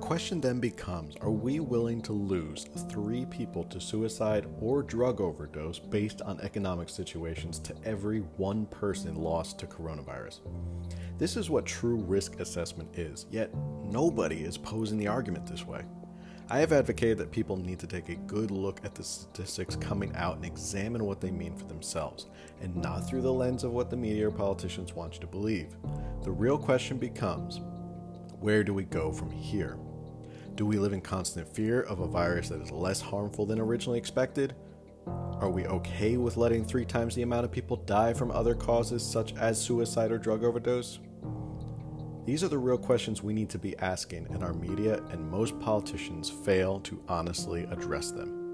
question then becomes Are we willing to lose three people to suicide or drug overdose based on economic situations to every one person lost to coronavirus? This is what true risk assessment is, yet nobody is posing the argument this way. I have advocated that people need to take a good look at the statistics coming out and examine what they mean for themselves, and not through the lens of what the media or politicians want you to believe. The real question becomes where do we go from here? Do we live in constant fear of a virus that is less harmful than originally expected? Are we okay with letting three times the amount of people die from other causes such as suicide or drug overdose? These are the real questions we need to be asking, and our media and most politicians fail to honestly address them.